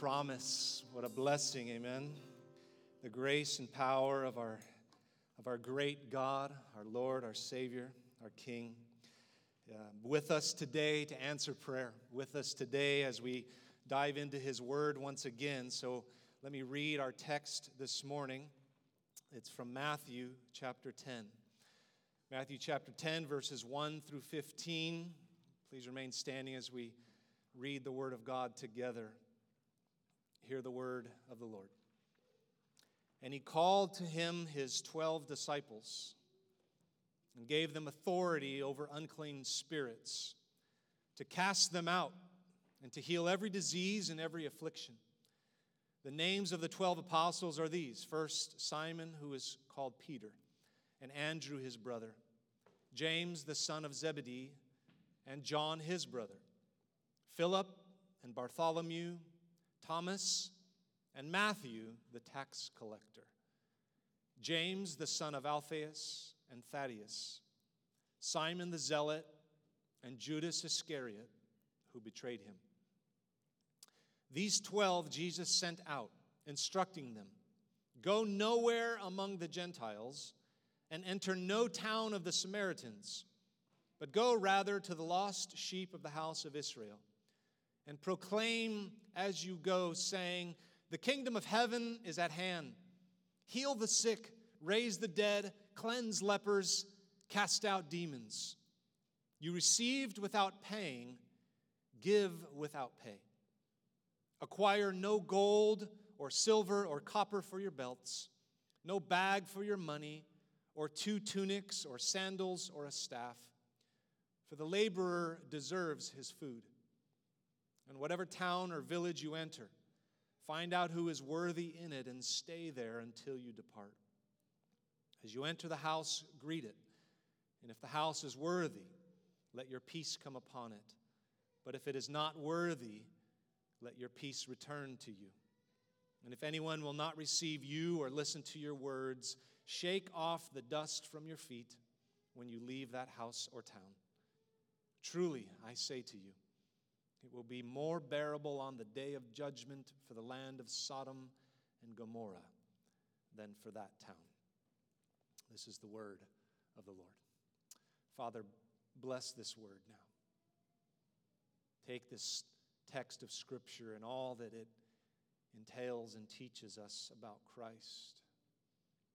promise. What a blessing, amen. The grace and power of our, of our great God, our Lord, our Savior, our King. Uh, with us today to answer prayer. With us today as we dive into His Word once again. So let me read our text this morning. It's from Matthew chapter 10. Matthew chapter 10, verses 1 through 15. Please remain standing as we read the Word of God together. Hear the Word of the Lord. And he called to him his twelve disciples and gave them authority over unclean spirits to cast them out and to heal every disease and every affliction. The names of the twelve apostles are these first, Simon, who is called Peter, and Andrew, his brother, James, the son of Zebedee, and John, his brother, Philip and Bartholomew, Thomas and Matthew, the tax collector, James, the son of Alphaeus and Thaddeus, Simon the zealot, and Judas Iscariot, who betrayed him. These twelve Jesus sent out, instructing them Go nowhere among the Gentiles and enter no town of the Samaritans, but go rather to the lost sheep of the house of Israel and proclaim as you go, saying, The kingdom of heaven is at hand. Heal the sick, raise the dead, cleanse lepers, cast out demons. You received without paying, give without pay. Acquire no gold or silver or copper for your belts, no bag for your money, or two tunics or sandals or a staff, for the laborer deserves his food. And whatever town or village you enter, find out who is worthy in it and stay there until you depart. As you enter the house, greet it. And if the house is worthy, let your peace come upon it. But if it is not worthy, let your peace return to you. And if anyone will not receive you or listen to your words, shake off the dust from your feet when you leave that house or town. Truly, I say to you, it will be more bearable on the day of judgment for the land of Sodom and Gomorrah than for that town. This is the word of the Lord. Father, bless this word now. Take this text of Scripture and all that it entails and teaches us about Christ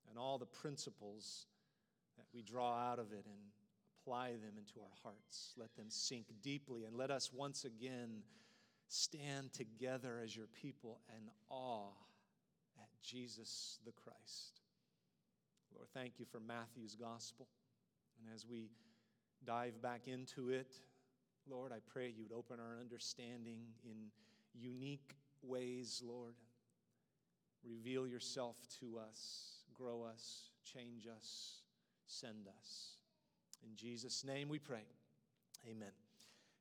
and all the principles that we draw out of it and apply them into our hearts. Let them sink deeply and let us once again stand together as your people in awe at Jesus the Christ. Lord, thank you for Matthew's gospel. And as we dive back into it, Lord, I pray you'd open our understanding in unique ways, Lord. Reveal yourself to us, grow us, change us, send us. In Jesus' name we pray. Amen.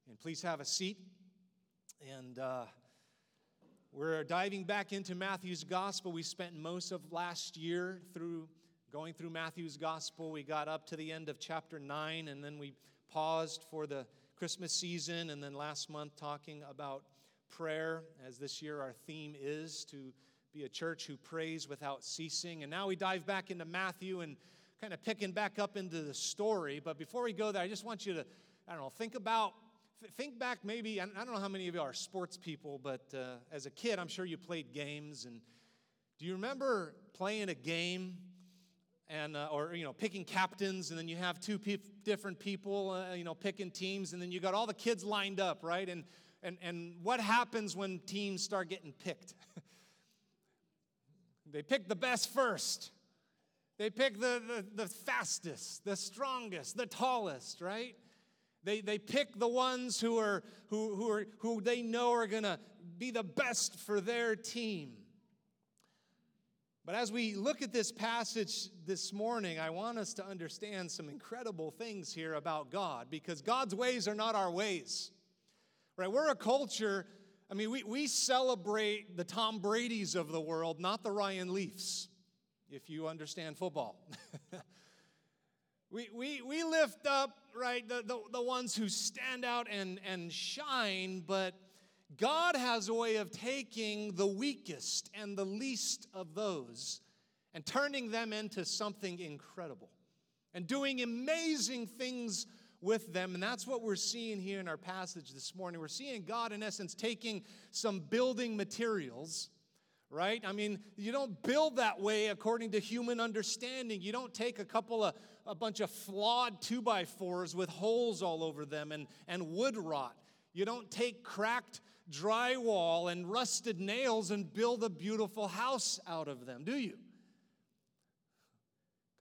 And please have a seat. And uh, we're diving back into Matthew's gospel. We spent most of last year through going through Matthew's gospel. We got up to the end of chapter 9, and then we paused for the Christmas season, and then last month talking about prayer, as this year our theme is to be a church who prays without ceasing. And now we dive back into Matthew and kind of picking back up into the story. But before we go there, I just want you to, I don't know, think about, think back maybe, I don't know how many of you are sports people, but uh, as a kid, I'm sure you played games. And do you remember playing a game? and uh, or you know picking captains and then you have two pe- different people uh, you know picking teams and then you got all the kids lined up right and and and what happens when teams start getting picked they pick the best first they pick the, the, the fastest the strongest the tallest right they, they pick the ones who are who, who are who they know are going to be the best for their team but as we look at this passage this morning, I want us to understand some incredible things here about God because God's ways are not our ways. Right? We're a culture, I mean, we, we celebrate the Tom Brady's of the world, not the Ryan Leafs, if you understand football. we, we, we lift up, right, the, the, the ones who stand out and, and shine, but God has a way of taking the weakest and the least of those and turning them into something incredible and doing amazing things with them. And that's what we're seeing here in our passage this morning. We're seeing God, in essence, taking some building materials right? I mean, you don't build that way according to human understanding. You don't take a couple of, a bunch of flawed two by fours with holes all over them and, and wood rot. You don't take cracked drywall and rusted nails and build a beautiful house out of them, do you?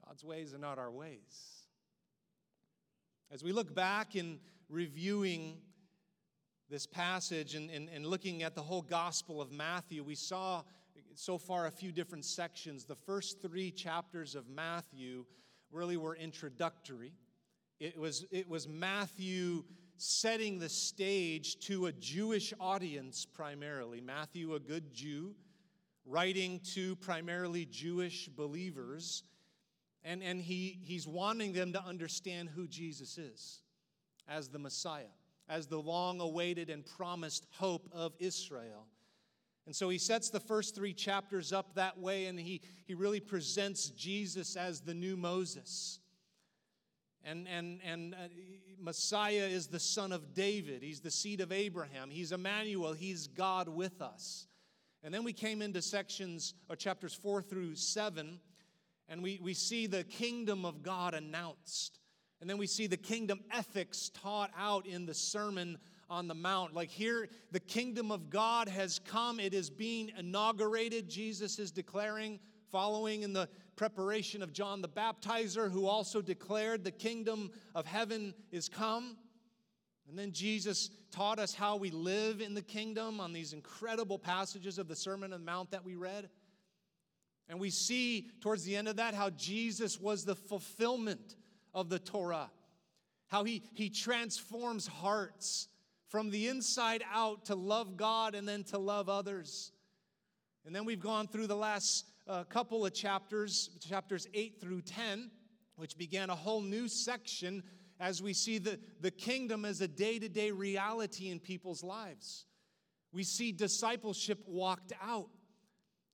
God's ways are not our ways. As we look back in reviewing this passage and, and, and looking at the whole Gospel of Matthew, we saw so far a few different sections. The first three chapters of Matthew really were introductory. It was, it was Matthew setting the stage to a Jewish audience primarily. Matthew, a good Jew, writing to primarily Jewish believers. And, and he, he's wanting them to understand who Jesus is as the Messiah, as the long awaited and promised hope of Israel. And so he sets the first three chapters up that way, and he, he really presents Jesus as the new Moses. And, and, and uh, Messiah is the son of David. He's the seed of Abraham. He's Emmanuel. He's God with us. And then we came into sections or chapters four through seven, and we, we see the kingdom of God announced. And then we see the kingdom ethics taught out in the Sermon on the Mount. Like here, the kingdom of God has come, it is being inaugurated. Jesus is declaring, following in the preparation of John the Baptizer, who also declared the kingdom of heaven is come. And then Jesus taught us how we live in the kingdom on these incredible passages of the Sermon on the Mount that we read. And we see towards the end of that how Jesus was the fulfillment of the Torah, how he, he transforms hearts from the inside out to love God and then to love others. And then we've gone through the last uh, couple of chapters, chapters 8 through 10, which began a whole new section as we see the, the kingdom as a day to day reality in people's lives. We see discipleship walked out.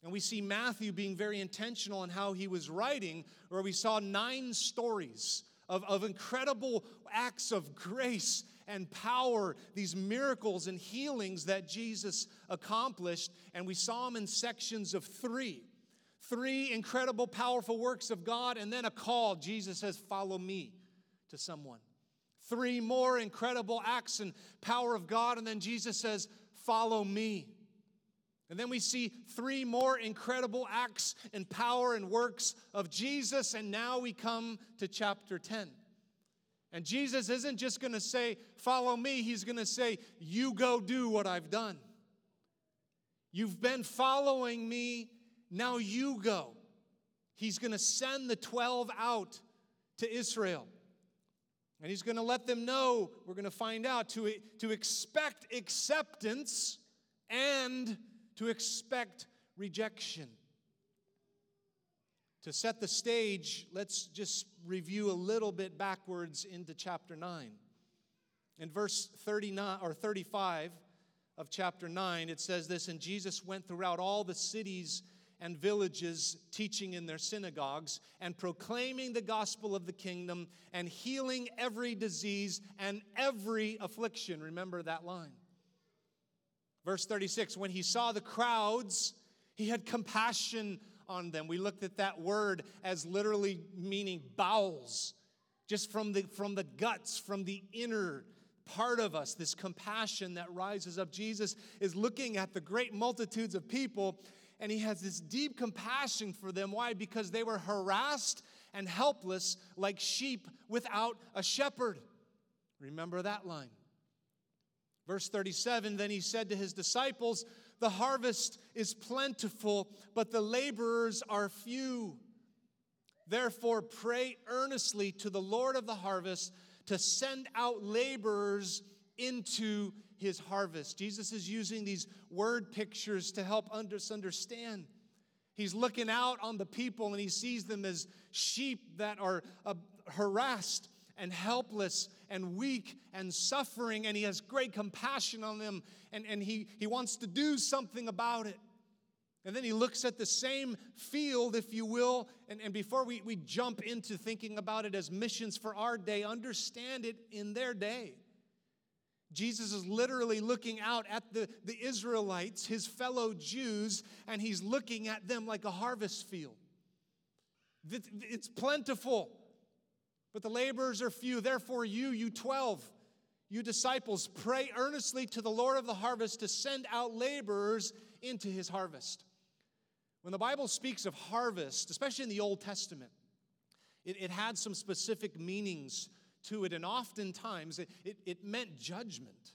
And we see Matthew being very intentional in how he was writing, where we saw nine stories of, of incredible acts of grace and power, these miracles and healings that Jesus accomplished. And we saw them in sections of three three incredible, powerful works of God, and then a call. Jesus says, Follow me to someone. Three more incredible acts and power of God, and then Jesus says, Follow me. And then we see three more incredible acts and power and works of Jesus, and now we come to chapter 10. And Jesus isn't just going to say, Follow me. He's going to say, You go do what I've done. You've been following me, now you go. He's going to send the 12 out to Israel. And he's going to let them know, we're going to find out, to, to expect acceptance and to expect rejection. To set the stage, let's just review a little bit backwards into chapter 9. In verse 39 or 35 of chapter 9, it says this And Jesus went throughout all the cities and villages, teaching in their synagogues and proclaiming the gospel of the kingdom and healing every disease and every affliction. Remember that line. Verse 36 When he saw the crowds, he had compassion on them. We looked at that word as literally meaning bowels, just from the, from the guts, from the inner part of us, this compassion that rises up. Jesus is looking at the great multitudes of people and he has this deep compassion for them. Why? Because they were harassed and helpless like sheep without a shepherd. Remember that line. Verse 37 Then he said to his disciples, the harvest is plentiful, but the laborers are few. Therefore, pray earnestly to the Lord of the harvest to send out laborers into his harvest. Jesus is using these word pictures to help us understand. He's looking out on the people and he sees them as sheep that are uh, harassed and helpless and weak and suffering, and he has great compassion on them, and, and he, he wants to do something about it. And then he looks at the same field, if you will, and, and before we, we jump into thinking about it as missions for our day, understand it in their day. Jesus is literally looking out at the, the Israelites, his fellow Jews, and he's looking at them like a harvest field. It's plentiful, but the laborers are few. Therefore, you, you 12, you disciples, pray earnestly to the Lord of the harvest to send out laborers into his harvest. When the Bible speaks of harvest, especially in the Old Testament, it, it had some specific meanings to it, and oftentimes it, it, it meant judgment.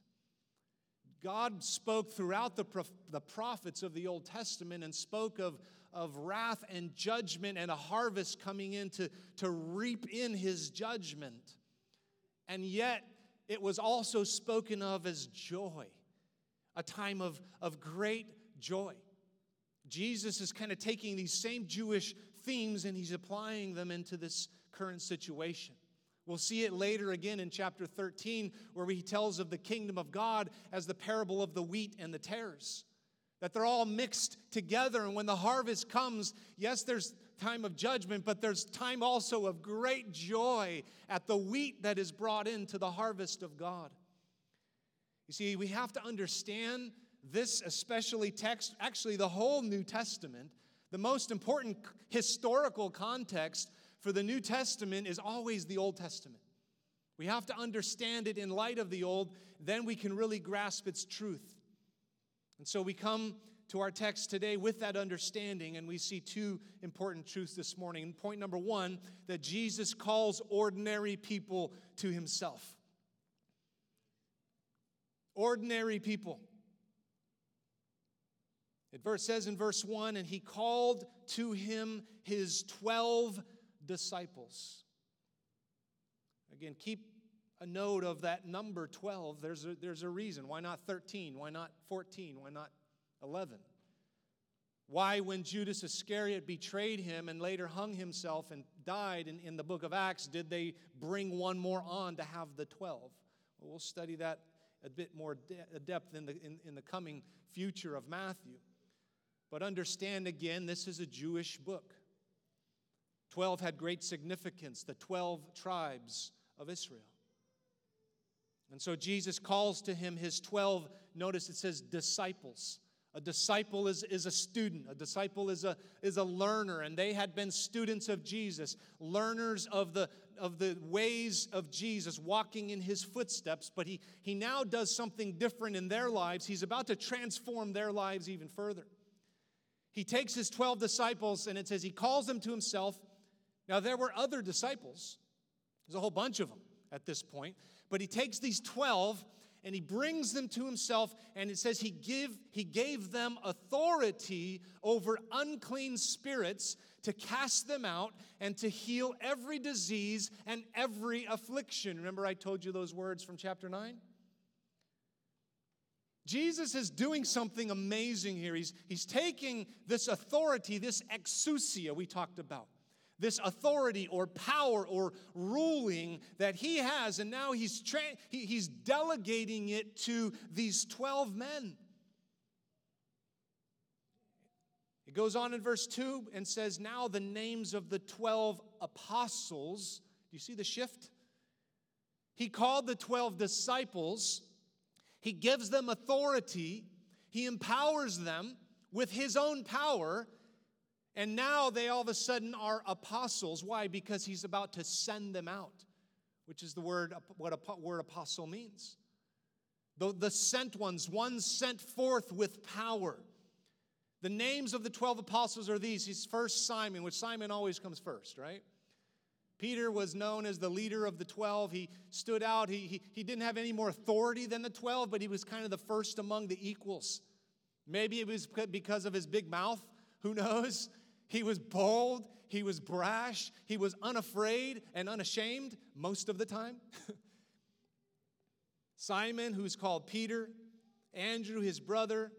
God spoke throughout the, prof- the prophets of the Old Testament and spoke of, of wrath and judgment and a harvest coming in to, to reap in his judgment. And yet, it was also spoken of as joy, a time of, of great joy. Jesus is kind of taking these same Jewish themes and he's applying them into this current situation. We'll see it later again in chapter 13, where he tells of the kingdom of God as the parable of the wheat and the tares. That they're all mixed together, and when the harvest comes, yes, there's time of judgment, but there's time also of great joy at the wheat that is brought into the harvest of God. You see, we have to understand this, especially text, actually, the whole New Testament, the most important historical context for the New Testament is always the Old Testament. We have to understand it in light of the Old, then we can really grasp its truth. And so we come to our text today with that understanding, and we see two important truths this morning. Point number one that Jesus calls ordinary people to himself. Ordinary people. It verse says in verse 1 and he called to him his 12 disciples. Again, keep a note of that number 12. There's a, there's a reason. Why not 13? Why not 14? Why not 11? Why, when Judas Iscariot betrayed him and later hung himself and died in, in the book of Acts, did they bring one more on to have the 12? Well, we'll study that a bit more de- depth in the, in, in the coming future of Matthew. But understand again, this is a Jewish book. 12 had great significance, the 12 tribes of Israel. And so Jesus calls to him his 12, notice it says disciples. A disciple is, is a student, a disciple is a, is a learner, and they had been students of Jesus, learners of the, of the ways of Jesus, walking in his footsteps. But he, he now does something different in their lives. He's about to transform their lives even further. He takes his 12 disciples, and it says he calls them to himself now, there were other disciples, there's a whole bunch of them at this point, but he takes these 12 and he brings them to himself and it says he give he gave them authority over unclean spirits to cast them out and to heal every disease and every affliction. Remember i told you those words from chapter 9 jesus is doing something amazing here. He's, he's taking this authority this exousia we talked about this authority or power or ruling that he has, and now he's, tra- he, he's delegating it to these 12 men. It goes on in verse 2 and says, Now the names of the 12 apostles. Do you see the shift? He called the 12 disciples, he gives them authority, he empowers them with his own power and now they all of a sudden are apostles. Why? Because he's about to send them out, which is the word what a word apostle means. The, the sent ones, ones sent forth with power. The names of the 12 apostles are these. He's first Simon, which Simon always comes first, right? Peter was known as the leader of the 12. He stood out. He, he, he didn't have any more authority than the 12, but he was kind of the first among the equals. Maybe it was because of his big mouth. Who knows? He was bold, he was brash, he was unafraid and unashamed most of the time. Simon, who's called Peter, Andrew, his brother,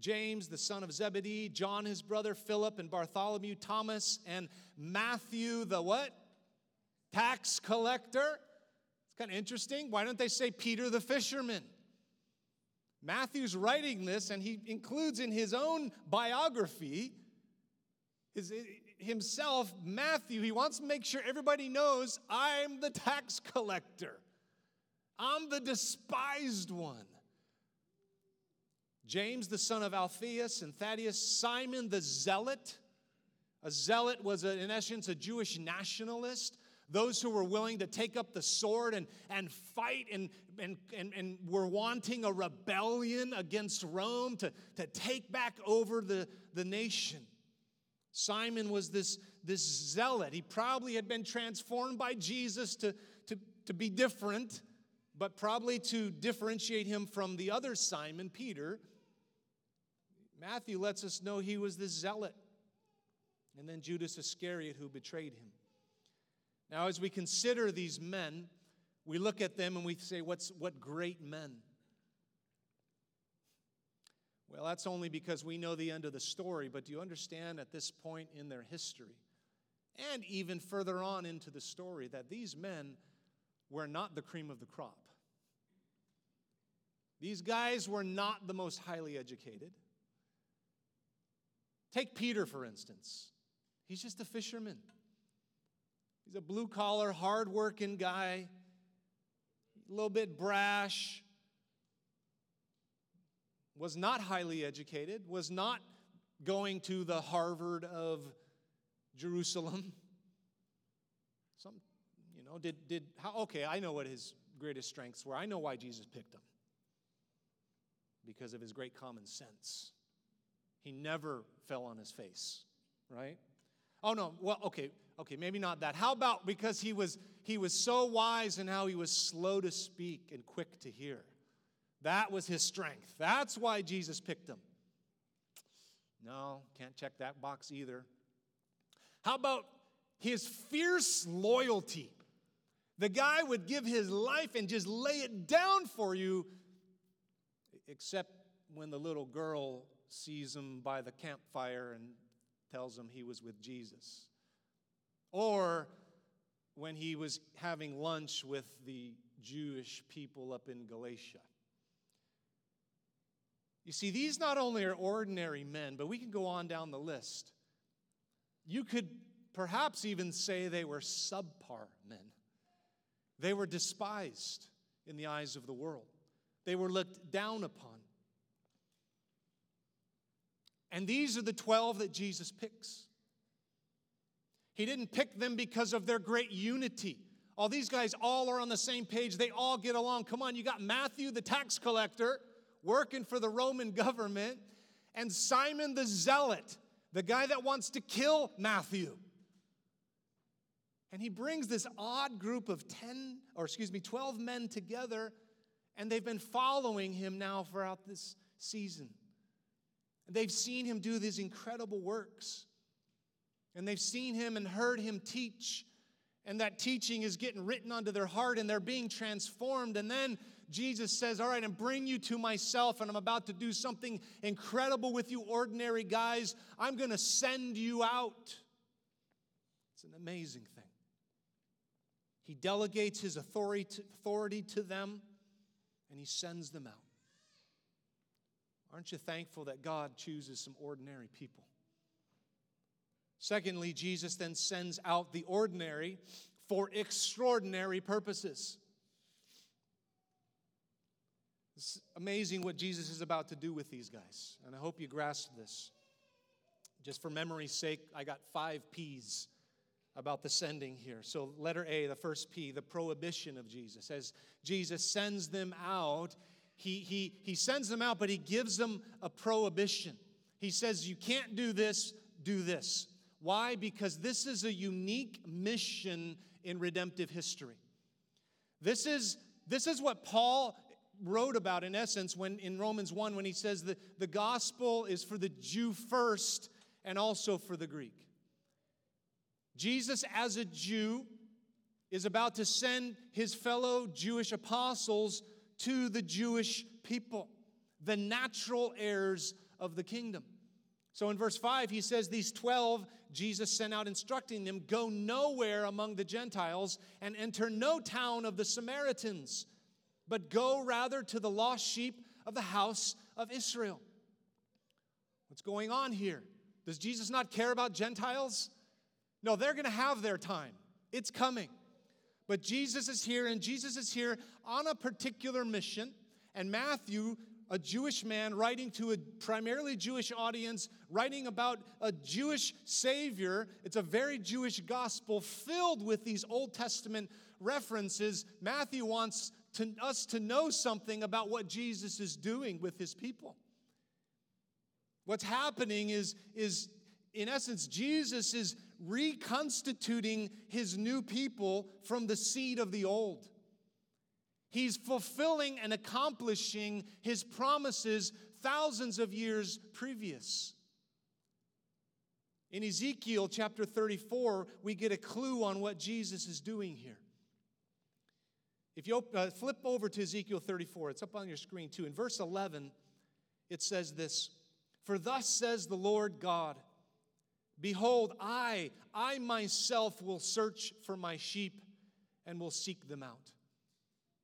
James, the son of Zebedee, John, his brother, Philip, and Bartholomew, Thomas, and Matthew, the what? Tax collector. It's Kind of interesting. Why don't they say Peter the fisherman? Matthew's writing this, and he includes in his own biography his, himself, Matthew. He wants to make sure everybody knows I'm the tax collector, I'm the despised one. James, the son of Alphaeus, and Thaddeus, Simon the zealot. A zealot was, a, in essence, a Jewish nationalist those who were willing to take up the sword and, and fight and, and, and, and were wanting a rebellion against Rome to, to take back over the, the nation. Simon was this, this zealot. He probably had been transformed by Jesus to, to, to be different, but probably to differentiate him from the other Simon, Peter. Matthew lets us know he was this zealot. And then Judas Iscariot, who betrayed him. Now, as we consider these men, we look at them and we say, What's, What great men? Well, that's only because we know the end of the story, but do you understand at this point in their history, and even further on into the story, that these men were not the cream of the crop? These guys were not the most highly educated. Take Peter, for instance. He's just a fisherman. He's a blue collar, hard working guy, a little bit brash, was not highly educated, was not going to the Harvard of Jerusalem. Some, you know, did, did, how, okay, I know what his greatest strengths were. I know why Jesus picked him because of his great common sense. He never fell on his face, right? Oh, no, well, okay, Okay, maybe not that. How about because he was he was so wise in how he was slow to speak and quick to hear. That was his strength. That's why Jesus picked him. No, can't check that box either. How about his fierce loyalty? The guy would give his life and just lay it down for you, except when the little girl sees him by the campfire and tells him he was with Jesus or when he was having lunch with the Jewish people up in Galatia. You see, these not only are ordinary men, but we can go on down the list. You could perhaps even say they were subpar men. They were despised in the eyes of the world, they were looked down upon. And these are the 12 that Jesus picks. He didn't pick them because of their great unity. All these guys all are on the same page. They all get along. Come on, you got Matthew, the tax collector, working for the Roman government, and Simon the zealot, the guy that wants to kill Matthew. And he brings this odd group of 10, or excuse me, 12 men together, and they've been following him now throughout this season. And They've seen him do these incredible works and they've seen him and heard him teach. And that teaching is getting written onto their heart and they're being transformed. And then Jesus says, All right, and bring you to myself, and I'm about to do something incredible with you, ordinary guys. I'm going to send you out. It's an amazing thing. He delegates his authority authority to them and he sends them out. Aren't you thankful that God chooses some ordinary people? Secondly, Jesus then sends out the ordinary for extraordinary purposes. It's amazing what Jesus is about to do with these guys, and I hope you grasp this. Just for memory's sake, I got five P's about the sending here. So, letter A, the first P, the prohibition of Jesus. As Jesus sends them out, he, he, he sends them out, but he gives them a prohibition. He says, You can't do this, do this. Why? Because this is a unique mission in redemptive history. This is, this is what Paul wrote about in essence when in Romans 1 when he says that the gospel is for the Jew first and also for the Greek. Jesus, as a Jew, is about to send his fellow Jewish apostles to the Jewish people, the natural heirs of the kingdom. So in verse 5, he says, These 12 Jesus sent out instructing them, Go nowhere among the Gentiles and enter no town of the Samaritans, but go rather to the lost sheep of the house of Israel. What's going on here? Does Jesus not care about Gentiles? No, they're going to have their time. It's coming. But Jesus is here, and Jesus is here on a particular mission. And Matthew a Jewish man writing to a primarily Jewish audience, writing about a Jewish Savior. It's a very Jewish gospel filled with these Old Testament references. Matthew wants to, us to know something about what Jesus is doing with his people. What's happening is, is in essence, Jesus is reconstituting his new people from the seed of the old. He's fulfilling and accomplishing his promises thousands of years previous. In Ezekiel chapter 34, we get a clue on what Jesus is doing here. If you uh, flip over to Ezekiel 34, it's up on your screen too. In verse 11, it says this For thus says the Lord God, Behold, I, I myself will search for my sheep and will seek them out.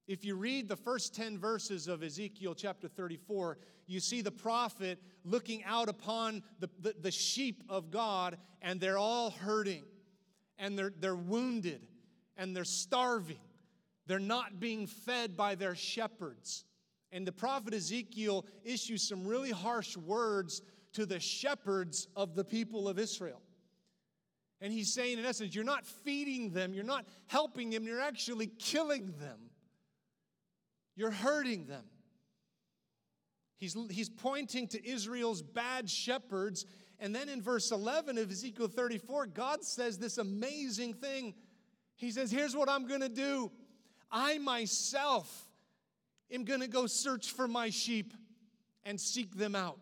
If you read the first 10 verses of Ezekiel chapter 34, you see the prophet looking out upon the, the, the, sheep of God, and they're all hurting, and they're, they're wounded, and they're starving. They're not being fed by their shepherds. And the prophet Ezekiel issues some really harsh words to the shepherds of the people of Israel. And he's saying, in essence, you're not feeding them, you're not helping them, you're actually killing them. You're hurting them. He's, he's pointing to Israel's bad shepherds. And then in verse 11 of Ezekiel 34, God says this amazing thing. He says, Here's what I'm going to do I myself am going to go search for my sheep and seek them out.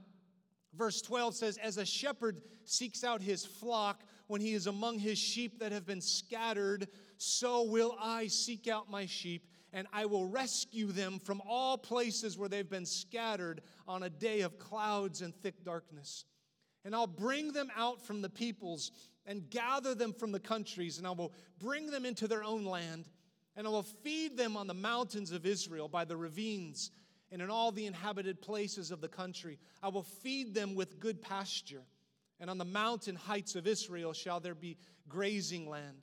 Verse 12 says, As a shepherd seeks out his flock when he is among his sheep that have been scattered, so will I seek out my sheep and I will rescue them from all places where they've been scattered on a day of clouds and thick darkness. And I'll bring them out from the peoples and gather them from the countries, and I will bring them into their own land, and I will feed them on the mountains of Israel by the ravines and in all the inhabited places of the country. I will feed them with good pasture, and on the mountain heights of Israel shall there be grazing land.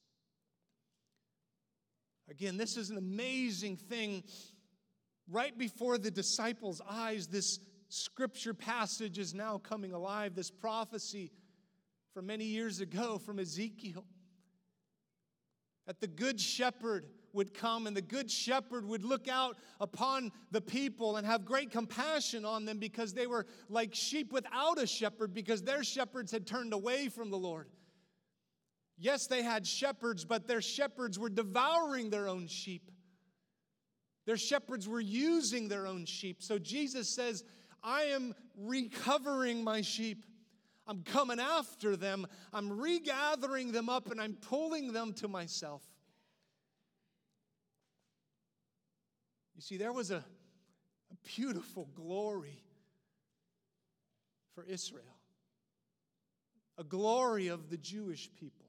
Again, this is an amazing thing. Right before the disciples' eyes, this scripture passage is now coming alive, this prophecy from many years ago from Ezekiel. That the good shepherd would come and the good shepherd would look out upon the people and have great compassion on them because they were like sheep without a shepherd because their shepherds had turned away from the Lord. Yes, they had shepherds, but their shepherds were devouring their own sheep. Their shepherds were using their own sheep. So Jesus says, I am recovering my sheep. I'm coming after them. I'm regathering them up and I'm pulling them to myself. You see, there was a, a beautiful glory for Israel, a glory of the Jewish people.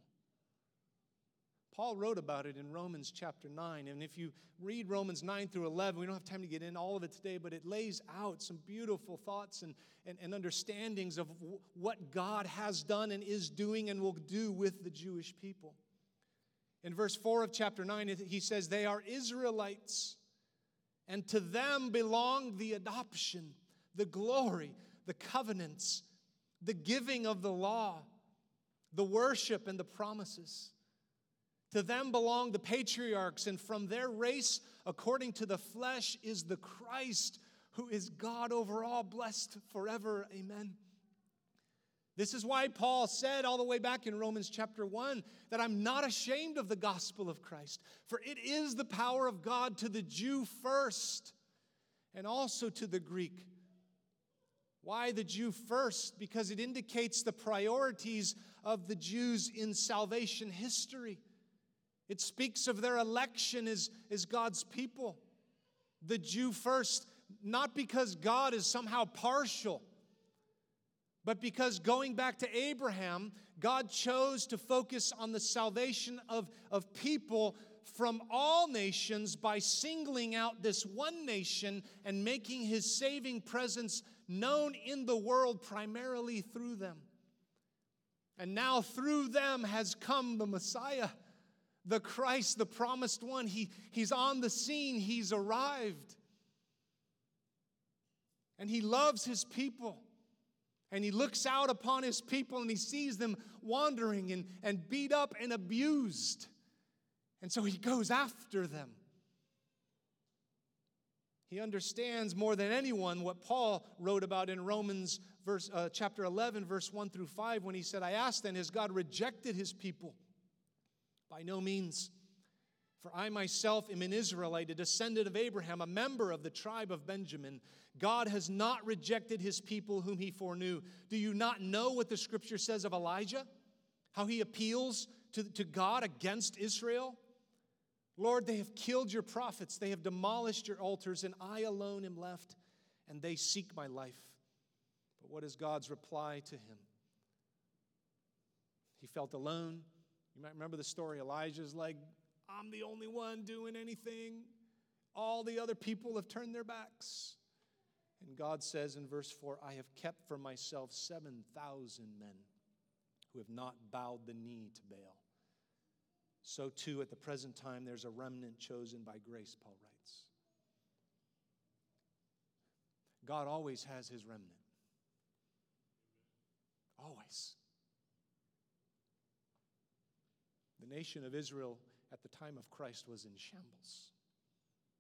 Paul wrote about it in Romans chapter 9. And if you read Romans 9 through 11, we don't have time to get in all of it today, but it lays out some beautiful thoughts and, and, and understandings of w- what God has done and is doing and will do with the Jewish people. In verse 4 of chapter 9, he says, They are Israelites, and to them belong the adoption, the glory, the covenants, the giving of the law, the worship, and the promises. To them belong the patriarchs, and from their race, according to the flesh, is the Christ, who is God over all, blessed forever. Amen. This is why Paul said all the way back in Romans chapter 1 that I'm not ashamed of the gospel of Christ, for it is the power of God to the Jew first and also to the Greek. Why the Jew first? Because it indicates the priorities of the Jews in salvation history. It speaks of their election as, as God's people. The Jew first, not because God is somehow partial but because going back to Abraham, God chose to focus on the salvation of, of people from all nations by singling out this one nation and making his saving presence known in the world primarily through them. And now through them has come the Messiah, the Christ, the promised one. He, he's on the scene, he's arrived. And he loves his people. And he looks out upon his people and he sees them wandering and, and beat up and abused. And so he goes after them. He understands more than anyone what Paul wrote about in Romans verse, uh, chapter 11, verse 1 through 5, when he said, I asked then, has God rejected his people? By no means. For I myself am an Israelite, a descendant of Abraham, a member of the tribe of Benjamin. God has not rejected his people whom he foreknew. Do you not know what the scripture says of Elijah? How he appeals to, to God against Israel? Lord, they have killed your prophets, they have demolished your altars, and I alone am left, and they seek my life. But what is God's reply to him? He felt alone. You might remember the story. Elijah's like, I'm the only one doing anything. All the other people have turned their backs. And God says in verse 4 I have kept for myself 7,000 men who have not bowed the knee to Baal. So, too, at the present time, there's a remnant chosen by grace, Paul writes. God always has his remnant. Always. The nation of Israel at the time of Christ was in shambles,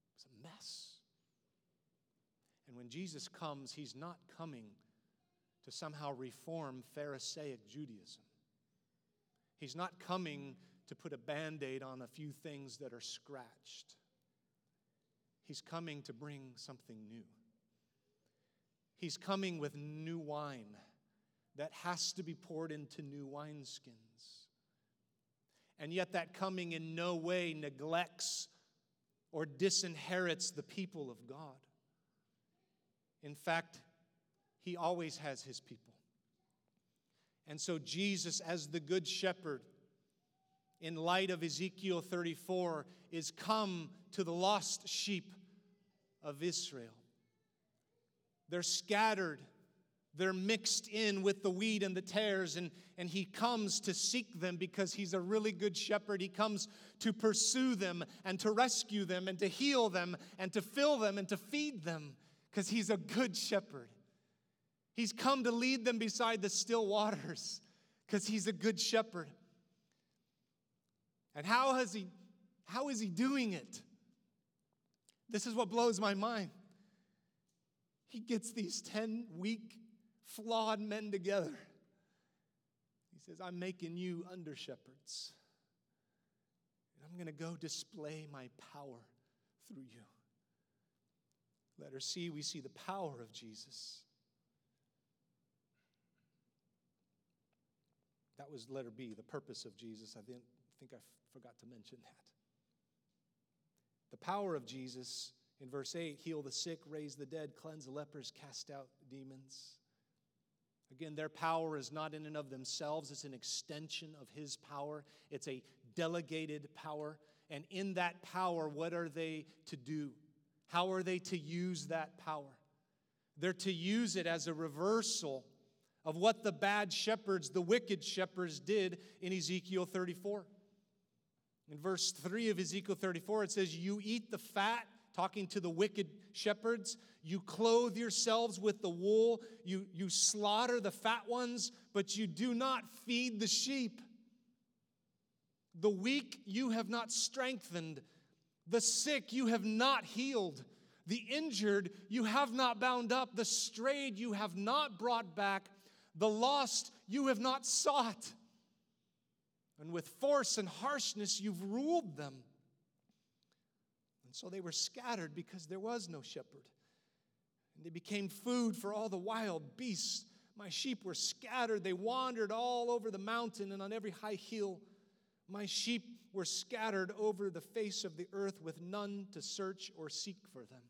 it was a mess. And when Jesus comes, he's not coming to somehow reform Pharisaic Judaism. He's not coming to put a band aid on a few things that are scratched. He's coming to bring something new. He's coming with new wine that has to be poured into new wineskins. And yet, that coming in no way neglects or disinherits the people of God. In fact, He always has His people. And so, Jesus, as the Good Shepherd, in light of Ezekiel 34, is come to the lost sheep of Israel. They're scattered they're mixed in with the weed and the tares, and, and he comes to seek them because he's a really good shepherd. He comes to pursue them and to rescue them and to heal them and to fill them and to feed them because he's a good shepherd. He's come to lead them beside the still waters because he's a good shepherd. And how has he how is he doing it? This is what blows my mind. He gets these 10 weak flawed men together. He says, I'm making you under shepherds. And I'm going to go display my power through you. Letter C, we see the power of Jesus. That was letter B, the purpose of Jesus. I didn't think I forgot to mention that. The power of Jesus in verse 8 heal the sick, raise the dead, cleanse the lepers, cast out demons. Again, their power is not in and of themselves, it's an extension of His power. It's a delegated power. And in that power, what are they to do? How are they to use that power? They're to use it as a reversal of what the bad shepherds, the wicked shepherds, did in Ezekiel 34. In verse 3 of Ezekiel 34, it says, You eat the fat talking to the wicked shepherds. You clothe yourselves with the wool, you, you slaughter the fat ones, but you do not feed the sheep. The weak you have not strengthened, the sick you have not healed, the injured you have not bound up, the strayed you have not brought back, The lost you have not sought. And with force and harshness you've ruled them. So they were scattered because there was no shepherd. And they became food for all the wild beasts. My sheep were scattered. They wandered all over the mountain and on every high hill. My sheep were scattered over the face of the earth with none to search or seek for them.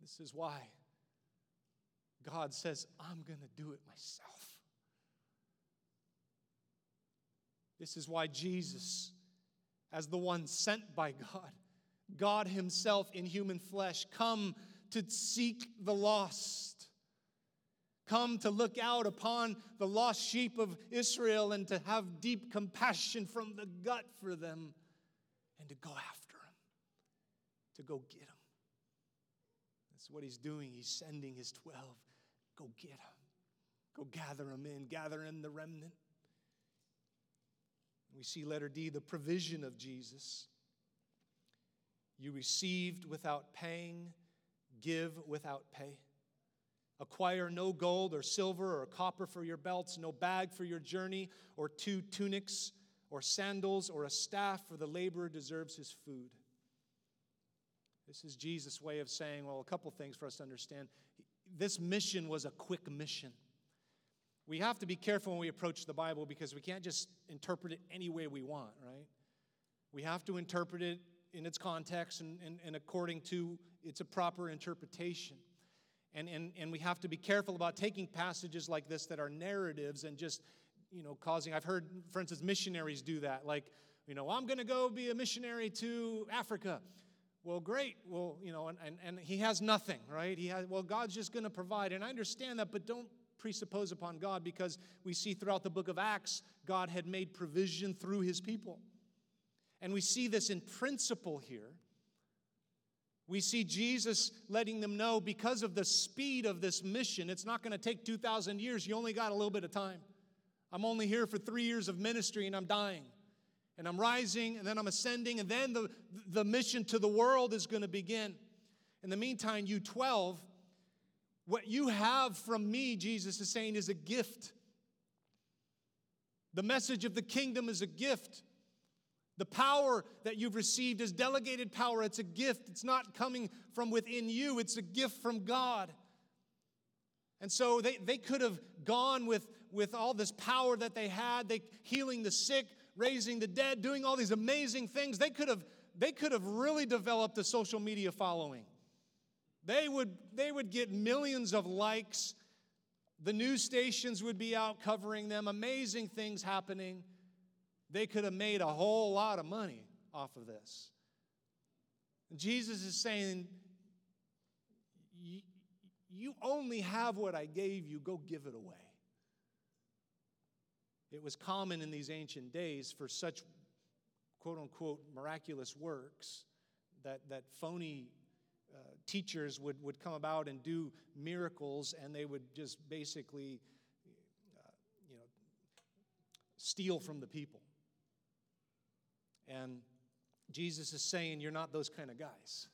This is why God says, I'm going to do it myself. This is why Jesus, as the one sent by God, God Himself in human flesh, come to seek the lost, come to look out upon the lost sheep of Israel and to have deep compassion from the gut for them and to go after them, to go get them. That's what He's doing. He's sending His 12. Go get them, go gather them in, gather in the remnant. We see letter D, the provision of Jesus. You received without paying, give without pay. Acquire no gold or silver or copper for your belts, no bag for your journey, or two tunics, or sandals, or a staff, for the laborer deserves his food. This is Jesus' way of saying, well, a couple things for us to understand. This mission was a quick mission. We have to be careful when we approach the Bible because we can't just interpret it any way we want, right? We have to interpret it in its context and, and, and according to its a proper interpretation. And, and, and we have to be careful about taking passages like this that are narratives and just, you know, causing. I've heard, for instance, missionaries do that. Like, you know, I'm going to go be a missionary to Africa. Well, great. Well, you know, and, and, and he has nothing, right? He has, well, God's just going to provide. And I understand that, but don't presuppose upon God because we see throughout the book of Acts, God had made provision through his people. And we see this in principle here. We see Jesus letting them know because of the speed of this mission, it's not going to take 2,000 years. You only got a little bit of time. I'm only here for three years of ministry and I'm dying. And I'm rising and then I'm ascending, and then the, the mission to the world is going to begin. In the meantime, you 12, what you have from me, Jesus is saying, is a gift. The message of the kingdom is a gift. The power that you've received is delegated power. It's a gift. It's not coming from within you, it's a gift from God. And so they, they could have gone with, with all this power that they had, they healing the sick, raising the dead, doing all these amazing things. They could have, they could have really developed a social media following. They would, they would get millions of likes. The news stations would be out covering them, amazing things happening. They could have made a whole lot of money off of this. Jesus is saying, You only have what I gave you, go give it away. It was common in these ancient days for such quote unquote miraculous works that, that phony teachers would, would come about and do miracles and they would just basically uh, you know, steal from the people. And Jesus is saying, You're not those kind of guys.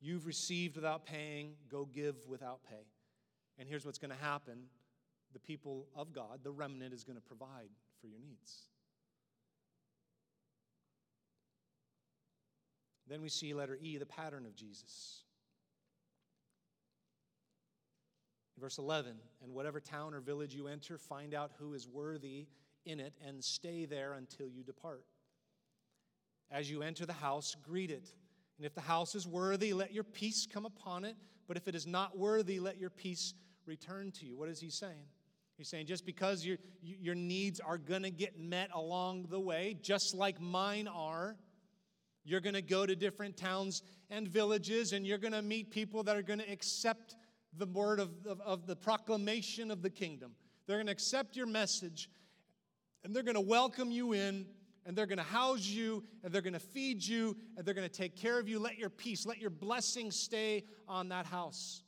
You've received without paying, go give without pay. And here's what's going to happen the people of God, the remnant, is going to provide for your needs. Then we see letter E, the pattern of Jesus. Verse 11, and whatever town or village you enter, find out who is worthy in it and stay there until you depart. As you enter the house, greet it. And if the house is worthy, let your peace come upon it. But if it is not worthy, let your peace return to you. What is he saying? He's saying just because your, your needs are going to get met along the way, just like mine are, you're going to go to different towns and villages and you're going to meet people that are going to accept the word of, of, of the proclamation of the kingdom. They're going to accept your message and they're going to welcome you in and they're going to house you and they're going to feed you and they're going to take care of you. Let your peace, let your blessing stay on that house.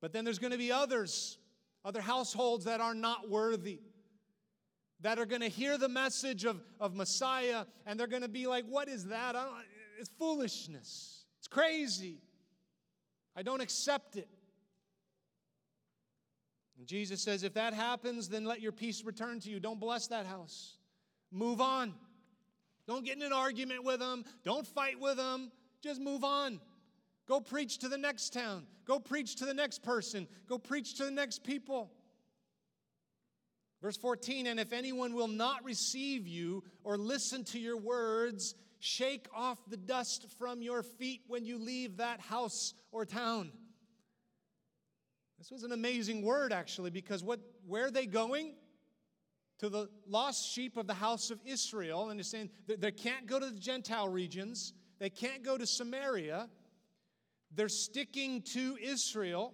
But then there's going to be others, other households that are not worthy, that are going to hear the message of, of Messiah and they're going to be like, What is that? it's foolishness. It's crazy. I don't accept it. And Jesus says, if that happens, then let your peace return to you. Don't bless that house. Move on. Don't get in an argument with them. Don't fight with them. Just move on. Go preach to the next town. Go preach to the next person. Go preach to the next people. Verse 14, and if anyone will not receive you or listen to your words, shake off the dust from your feet when you leave that house or town. This was an amazing word, actually, because what, where are they going? To the lost sheep of the house of Israel. And he's saying they can't go to the Gentile regions, they can't go to Samaria. They're sticking to Israel.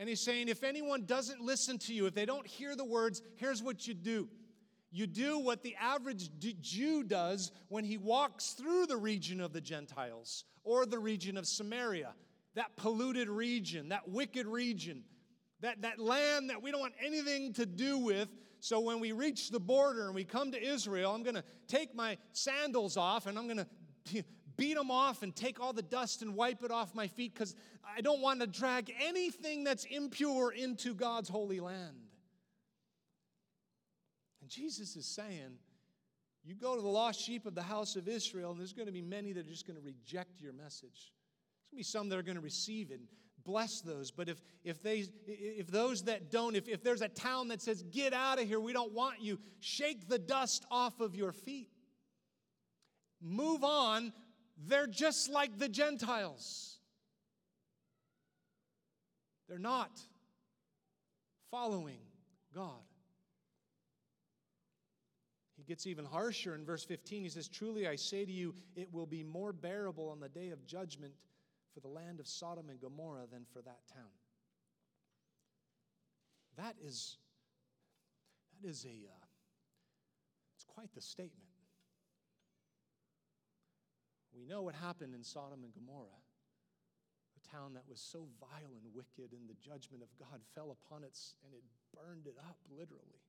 And he's saying, if anyone doesn't listen to you, if they don't hear the words, here's what you do. You do what the average Jew does when he walks through the region of the Gentiles or the region of Samaria that polluted region, that wicked region, that, that land that we don't want anything to do with. So when we reach the border and we come to Israel, I'm going to take my sandals off and I'm going to beat them off and take all the dust and wipe it off my feet because I don't want to drag anything that's impure into God's holy land. And Jesus is saying, you go to the lost sheep of the house of Israel, and there's going to be many that are just going to reject your message. There's going to be some that are going to receive it. Bless those. But if, if, they, if those that don't, if, if there's a town that says, get out of here, we don't want you, shake the dust off of your feet. Move on. They're just like the Gentiles. They're not following God. He gets even harsher in verse 15. He says, Truly I say to you, it will be more bearable on the day of judgment for the land of Sodom and Gomorrah than for that town. That is, that is a, uh, it's quite the statement. We know what happened in Sodom and Gomorrah, a town that was so vile and wicked, and the judgment of God fell upon it and it burned it up, literally.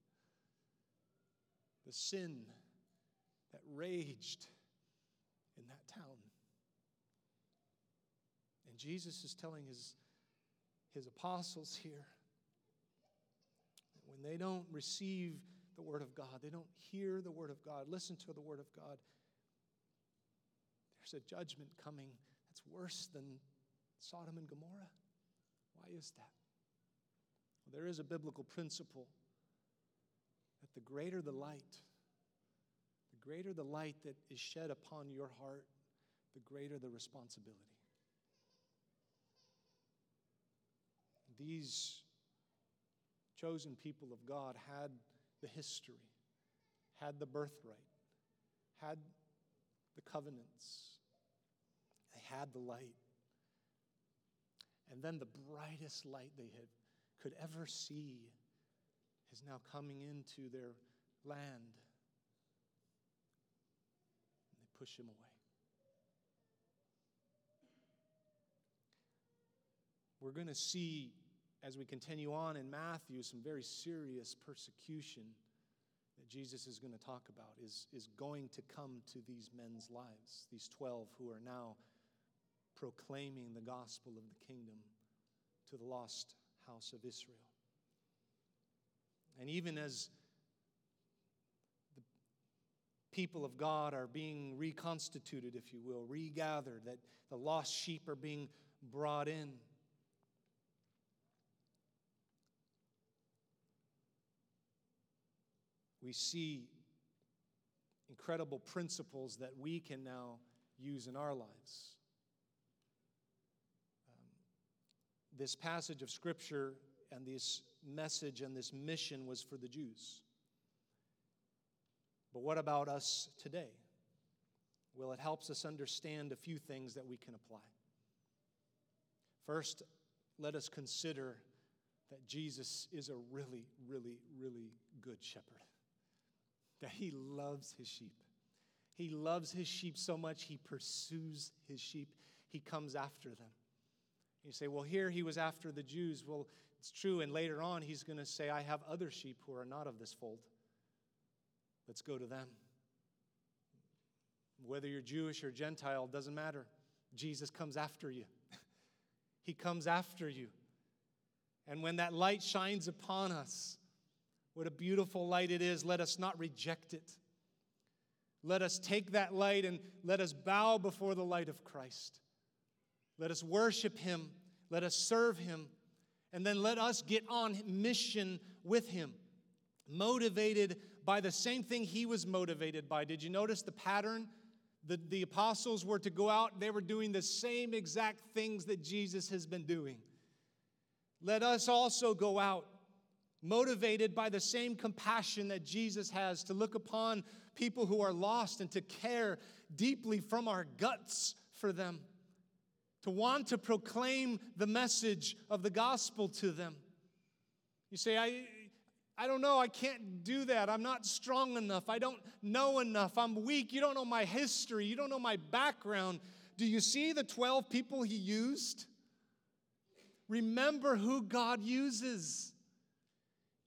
The sin that raged in that town. And Jesus is telling his, his apostles here when they don't receive the Word of God, they don't hear the Word of God, listen to the Word of God, there's a judgment coming that's worse than Sodom and Gomorrah. Why is that? Well, there is a biblical principle that the greater the light, the greater the light that is shed upon your heart, the greater the responsibility. these chosen people of God had the history, had the birthright, had the covenants, had the light. And then the brightest light they had, could ever see is now coming into their land. And they push him away. We're going to see as we continue on in Matthew, some very serious persecution that Jesus is going to talk about is, is going to come to these men's lives, these 12 who are now proclaiming the gospel of the kingdom to the lost house of Israel. And even as the people of God are being reconstituted, if you will, regathered, that the lost sheep are being brought in we see incredible principles that we can now use in our lives. This passage of Scripture and this message and this mission was for the Jews. But what about us today? Well, it helps us understand a few things that we can apply. First, let us consider that Jesus is a really, really, really good shepherd that he loves his sheep. He loves his sheep so much, he pursues his sheep, he comes after them. You say, well, here he was after the Jews. Well, it's true. And later on, he's going to say, I have other sheep who are not of this fold. Let's go to them. Whether you're Jewish or Gentile, doesn't matter. Jesus comes after you. He comes after you. And when that light shines upon us, what a beautiful light it is, let us not reject it. Let us take that light and let us bow before the light of Christ. Let us worship Him. Let us serve Him. And then let us get on mission with Him, motivated by the same thing He was motivated by. Did you notice the pattern? The, the apostles were to go out, they were doing the same exact things that Jesus has been doing. Let us also go out motivated by the same compassion that Jesus has to look upon people who are lost and to care deeply from our guts for them, to want to proclaim the message of the gospel to them. You say, I, I don't know, I can't do that. I'm not strong enough. I don't know enough. I'm weak. You don't know my history. You don't know my background. Do you see the 12 people he used? Remember who God uses.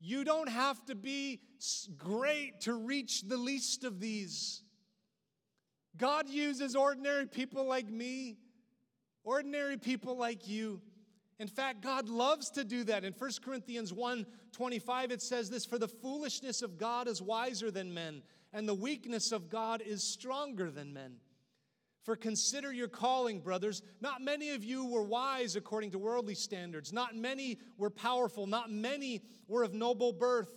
You don't have to be great to reach the least of these. God uses ordinary people like me, ordinary people like you. In fact, God loves to do that. In 1 Corinthians 1 25, it says this For the foolishness of God is wiser than men, and the weakness of God is stronger than men. For consider your calling, brothers. Not many of you were wise according to worldly standards. Not many were powerful. Not many were of noble birth.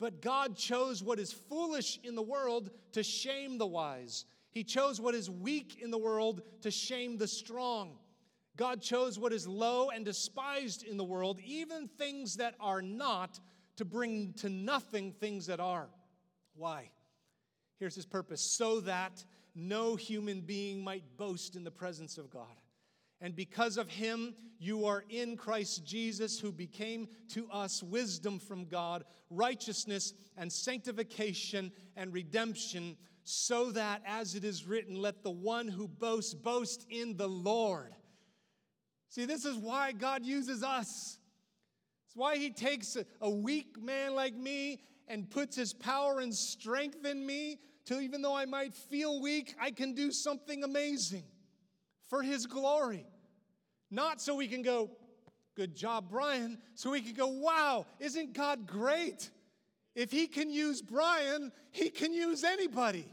But God chose what is foolish in the world to shame the wise. He chose what is weak in the world to shame the strong. God chose what is low and despised in the world, even things that are not, to bring to nothing things that are. Why? Here's his purpose so that no human being might boast in the presence of God. And because of him, you are in Christ Jesus, who became to us wisdom from God, righteousness and sanctification and redemption, so that, as it is written, let the one who boasts boast in the Lord. See, this is why God uses us. It's why he takes a, weak man like me and puts his power and strength in me till even though I might feel weak, I can do something amazing for His glory. Not so we can go, good job, Brian, so we can go, wow, isn't God great? If He can use Brian, He can use anybody.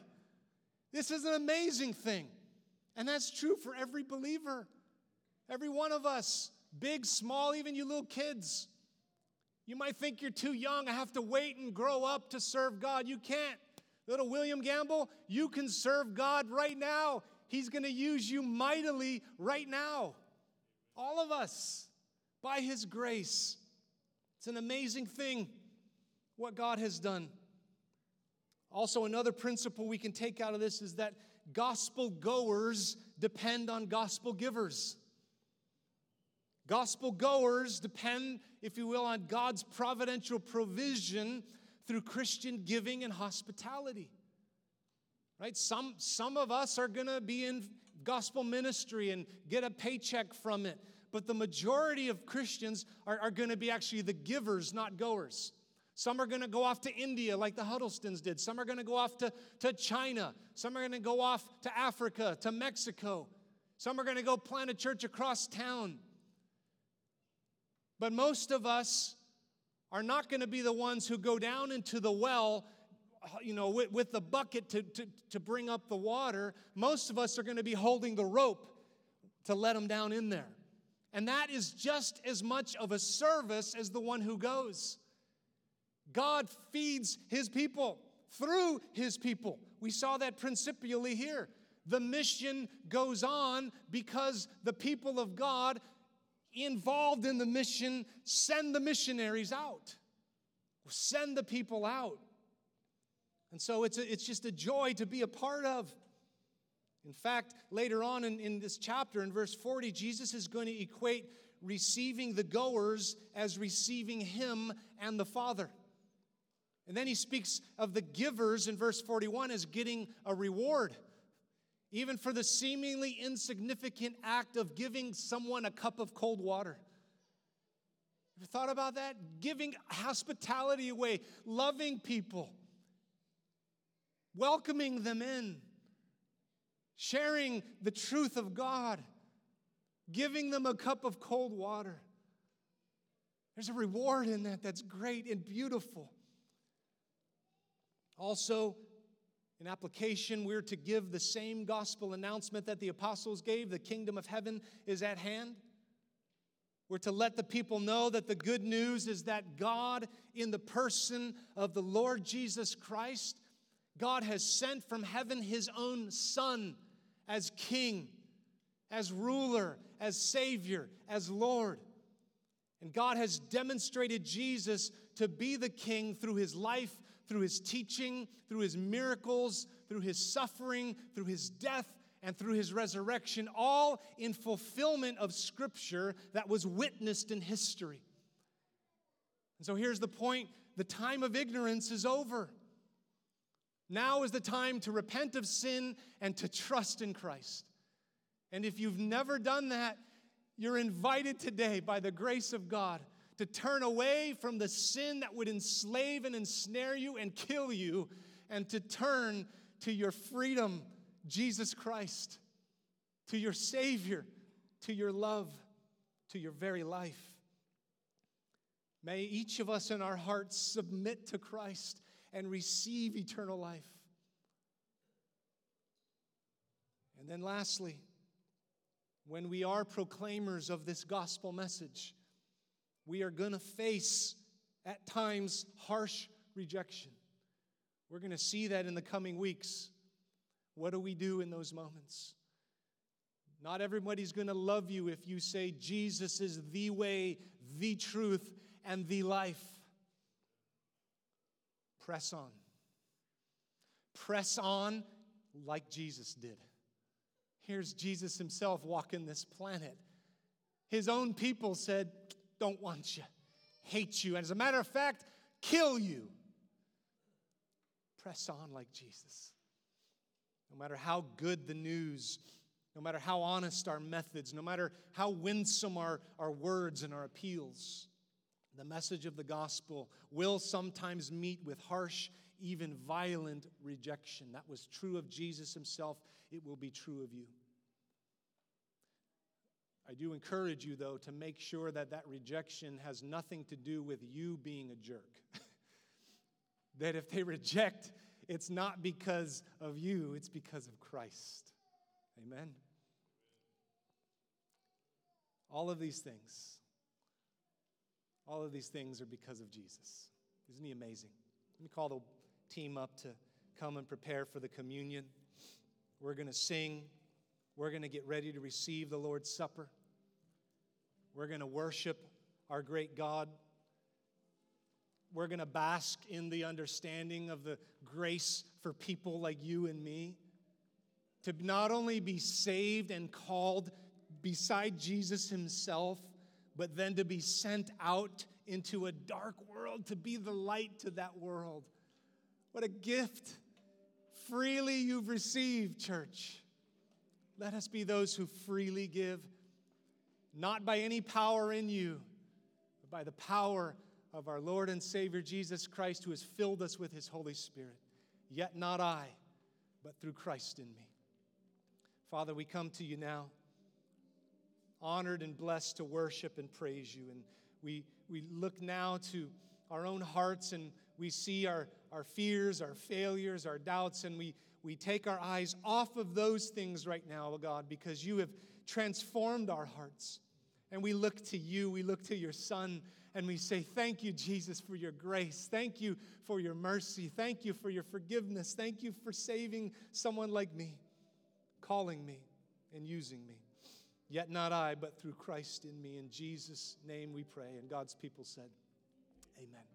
This is an amazing thing. And that's true for every believer, every one of us, big, small, even you little kids. You might think you're too young. I have to wait and grow up to serve God. You can't. Little William Gamble, you can serve God right now. He's going to use you mightily right now. All of us, by His grace. It's an amazing thing what God has done. Also, another principle we can take out of this is that gospel goers depend on gospel givers. Gospel goers depend, if you will, on God's providential provision through Christian giving and hospitality. Right? Some, some of us are going to be in gospel ministry and get a paycheck from it, but the majority of Christians are, are going to be actually the givers, not goers. Some are going to go off to India like the Huddlestons did. Some are going to go off to, to China. Some are going to go off to Africa, to Mexico. Some are going to go plant a church across town. But most of us are not going to be the ones who go down into the well you know, with, with the bucket to, to, to bring up the water, most of us are going to be holding the rope to let them down in there. And that is just as much of a service as the one who goes. God feeds his people through his people. We saw that principally here. The mission goes on because the people of God involved in the mission send the missionaries out, send the people out. And so it's, a, it's just a joy to be a part of. In fact, later on in, in this chapter, in verse 40, Jesus is going to equate receiving the goers as receiving Him and the Father. And then he speaks of the givers in verse 41 as getting a reward even for the seemingly insignificant act of giving someone a cup of cold water. Ever thought about that? Giving hospitality away, loving people, welcoming them in, sharing the truth of God. giving them a cup of cold water. There's a reward in that that's great and beautiful. Also, in application, we're to give the same gospel announcement that the apostles gave the kingdom of heaven is at hand. We're to let the people know that the good news is that God, in the person of the Lord Jesus Christ, God has sent from heaven his own Son as King, as ruler, as Savior, as Lord. And God has demonstrated Jesus to be the King through his life, through his teaching, through his miracles, through his suffering, through his death, and through his resurrection, all in fulfillment of Scripture that was witnessed in history. And so here's the point the time of ignorance is over. Now is the time to repent of sin and to trust in Christ. And if you've never done that, you're invited today by the grace of God to turn away from the sin that would enslave and ensnare you and kill you and to turn to your freedom Jesus Christ, to your Savior, to your love, to your very life. May each of us in our hearts submit to Christ and receive eternal life. And then, lastly, when we are proclaimers of this gospel message, we are going to face at times harsh rejection. We're going to see that in the coming weeks. What do we do in those moments? Not everybody's going to love you if you say Jesus is the way, the truth, and the life. Press on. Press on like Jesus did. Here's Jesus himself walking this planet. His own people said, Don't want you, hate you, and as a matter of fact, kill you. Press on like Jesus. No matter how good the news, no matter how honest our methods, no matter how winsome our, our words and our appeals, the message of the gospel will sometimes meet with harsh, even violent rejection. That was true of Jesus himself, it will be true of you. I do encourage you, though, to make sure that that rejection has nothing to do with you being a jerk. that if they reject it's not because of you, it's because of Christ. Amen. All of these things, all of these things are because of Jesus. Isn't he amazing? Let me call the team up to come and prepare for the communion. We're going to sing. We're going to get ready to receive the Lord's Supper. We're going to worship our great God we're going to bask in the understanding of the grace for people like you and me to not only be saved and called beside Jesus himself, but then to be sent out into a dark world to be the light to that world. What a gift freely you've received, church. Let us be those who freely give, not by any power in you, but by the power of our Lord and Savior Jesus Christ, who has filled us with his Holy Spirit. Yet not I, but through Christ in me. Father, we come to you now, honored and blessed to worship and praise you. And we, we look now to our own hearts and we see our, our fears, our failures, our doubts, and we, we take our eyes off of those things right now, God, because you have transformed our hearts. And we look to you, we look to your Son and we say, Thank you, Jesus, for your grace. Thank you for your mercy. Thank you for your forgiveness. Thank you for saving someone like me, calling me and using me. Yet not I, but through Christ in me. In Jesus' name we pray. And God's people said, Amen.